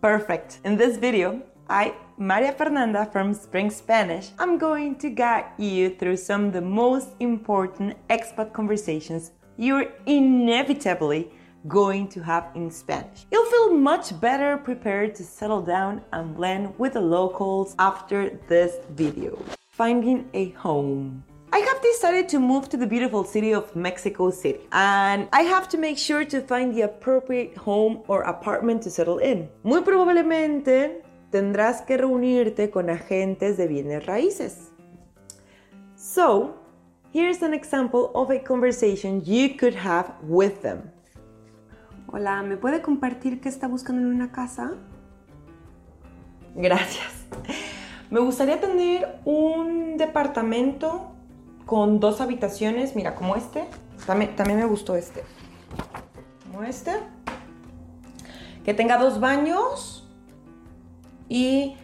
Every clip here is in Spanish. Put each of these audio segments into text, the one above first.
Perfect. In this video, I, Maria Fernanda from Spring Spanish, I'm going to guide you through some of the most important expat conversations you're inevitably going to have in Spanish. You'll feel much better prepared to settle down and blend with the locals after this video. Finding a home. I have decided to move to the beautiful city of Mexico City, and I have to make sure to find the appropriate home or apartment to settle in. Muy probablemente tendrás que reunirte con agentes de bienes raíces. So, here's an example of a conversation you could have with them. Hola, ¿me puede compartir qué está buscando en una casa? Gracias. Me gustaría tener un departamento con dos habitaciones, mira, como este. También, también me gustó este. Como este. Que tenga dos baños. Y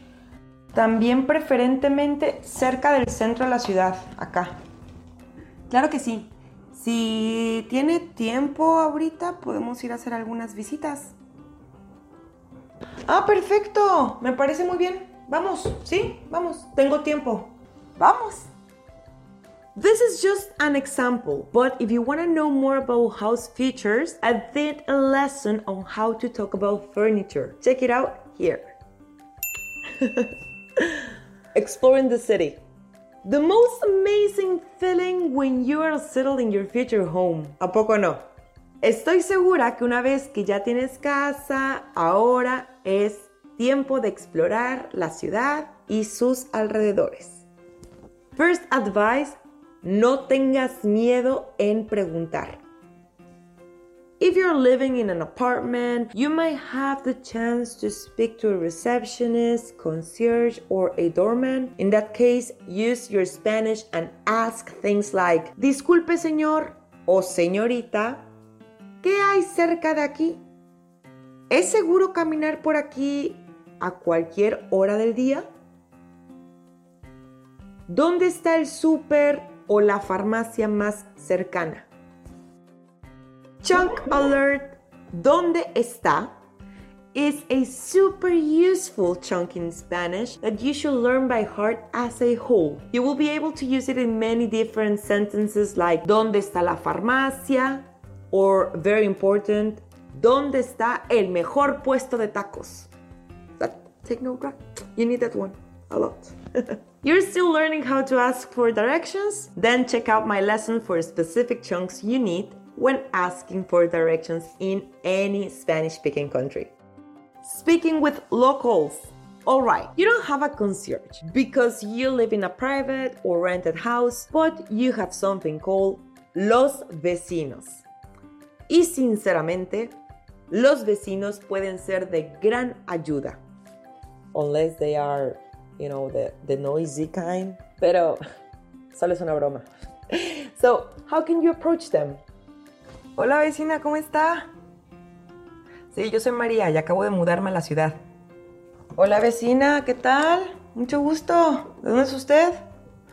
también preferentemente cerca del centro de la ciudad, acá. Claro que sí. Si tiene tiempo ahorita, podemos ir a hacer algunas visitas. Ah, perfecto. Me parece muy bien. Vamos, sí, vamos. Tengo tiempo. Vamos. This is just an example, but if you want to know more about house features, I did a lesson on how to talk about furniture. Check it out here. Exploring the city. The most amazing feeling when you are settled in your future home. ¿A poco no? Estoy segura que una vez que ya tienes casa, ahora es tiempo de explorar la ciudad y sus alrededores. First advice no tengas miedo en preguntar. If you're living in an apartment, you might have the chance to speak to a receptionist, concierge, or a doorman. In that case, use your Spanish and ask things like, Disculpe señor o señorita, ¿qué hay cerca de aquí? ¿Es seguro caminar por aquí a cualquier hora del día? ¿Dónde está el súper o la farmacia más cercana. Chunk Alert, ¿dónde está? is a super useful chunk in Spanish that you should learn by heart as a whole. You will be able to use it in many different sentences like ¿Dónde está la farmacia? or very important, ¿Dónde está el mejor puesto de tacos? That, take note, you need that one a lot. You're still learning how to ask for directions? Then check out my lesson for specific chunks you need when asking for directions in any Spanish speaking country. Speaking with locals. Alright, you don't have a concierge because you live in a private or rented house, but you have something called los vecinos. Y sinceramente, los vecinos pueden ser de gran ayuda. Unless they are you know, the, the noisy kind. Pero solo es una broma. So, how can you approach them? Hola vecina, ¿cómo está? Sí, yo soy María y acabo de mudarme a la ciudad. Hola vecina, ¿qué tal? Mucho gusto. ¿De dónde es usted?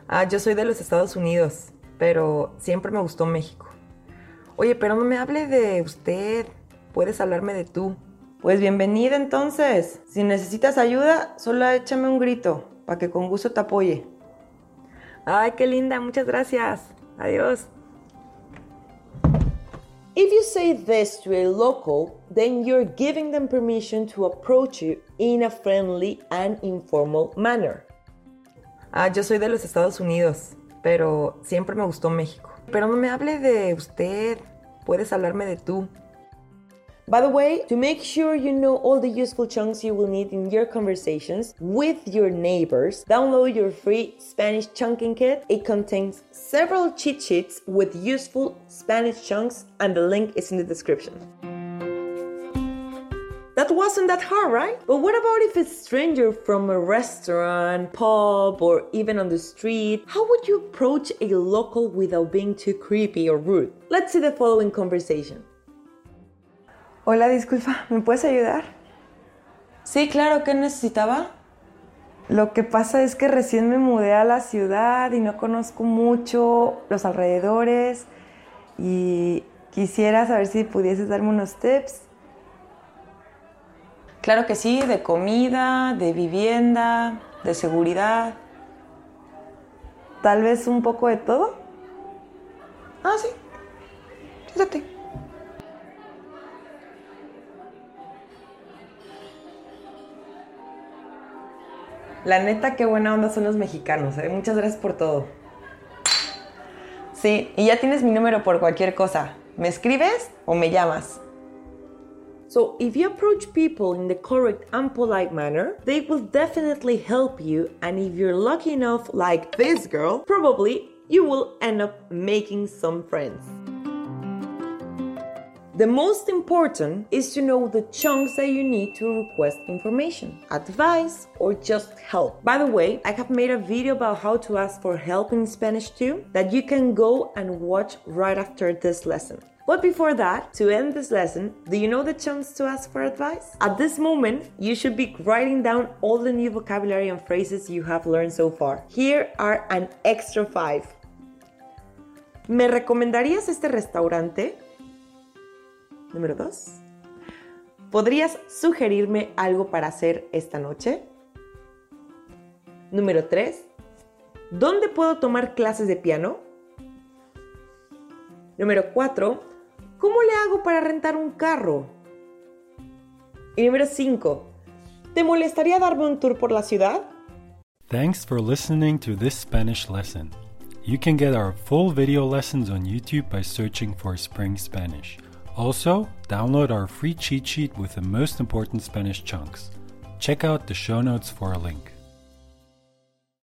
Ah, yo soy de los Estados Unidos, pero siempre me gustó México. Oye, pero no me hable de usted. Puedes hablarme de tú. Pues bienvenida entonces. Si necesitas ayuda, solo échame un grito para que con gusto te apoye. Ay, qué linda, muchas gracias. Adiós. If you say this to a local, then you're giving them permission to approach you in a friendly and informal manner. Ah, yo soy de los Estados Unidos, pero siempre me gustó México. Pero no me hable de usted, puedes hablarme de tú. By the way, to make sure you know all the useful chunks you will need in your conversations with your neighbors, download your free Spanish chunking kit. It contains several cheat sheets with useful Spanish chunks, and the link is in the description. That wasn't that hard, right? But what about if a stranger from a restaurant, pub, or even on the street? How would you approach a local without being too creepy or rude? Let's see the following conversation. Hola, disculpa, ¿me puedes ayudar? Sí, claro, ¿qué necesitaba? Lo que pasa es que recién me mudé a la ciudad y no conozco mucho los alrededores y quisiera saber si pudieses darme unos tips. Claro que sí, de comida, de vivienda, de seguridad. Tal vez un poco de todo. Ah, sí. La neta, qué buena onda son los mexicanos. ¿eh? Muchas gracias por todo. Sí, y ya tienes mi número por cualquier cosa. ¿Me escribes o me llamas? So, if you approach people in the correct and polite manner, they will definitely help you. And if you're lucky enough, like this girl, probably you will end up making some friends. The most important is to know the chunks that you need to request information, advice, or just help. By the way, I have made a video about how to ask for help in Spanish too that you can go and watch right after this lesson. But before that, to end this lesson, do you know the chunks to ask for advice? At this moment, you should be writing down all the new vocabulary and phrases you have learned so far. Here are an extra five. ¿Me recomendarías este restaurante? Número 2. ¿Podrías sugerirme algo para hacer esta noche? Número 3. ¿Dónde puedo tomar clases de piano? Número 4. ¿Cómo le hago para rentar un carro? Y número 5. ¿Te molestaría darme un tour por la ciudad? Thanks for listening to this Spanish lesson. You can get our full video lessons on YouTube by searching for Spring Spanish. Also, download our free cheat sheet with the most important Spanish chunks. Check out the show notes for a link.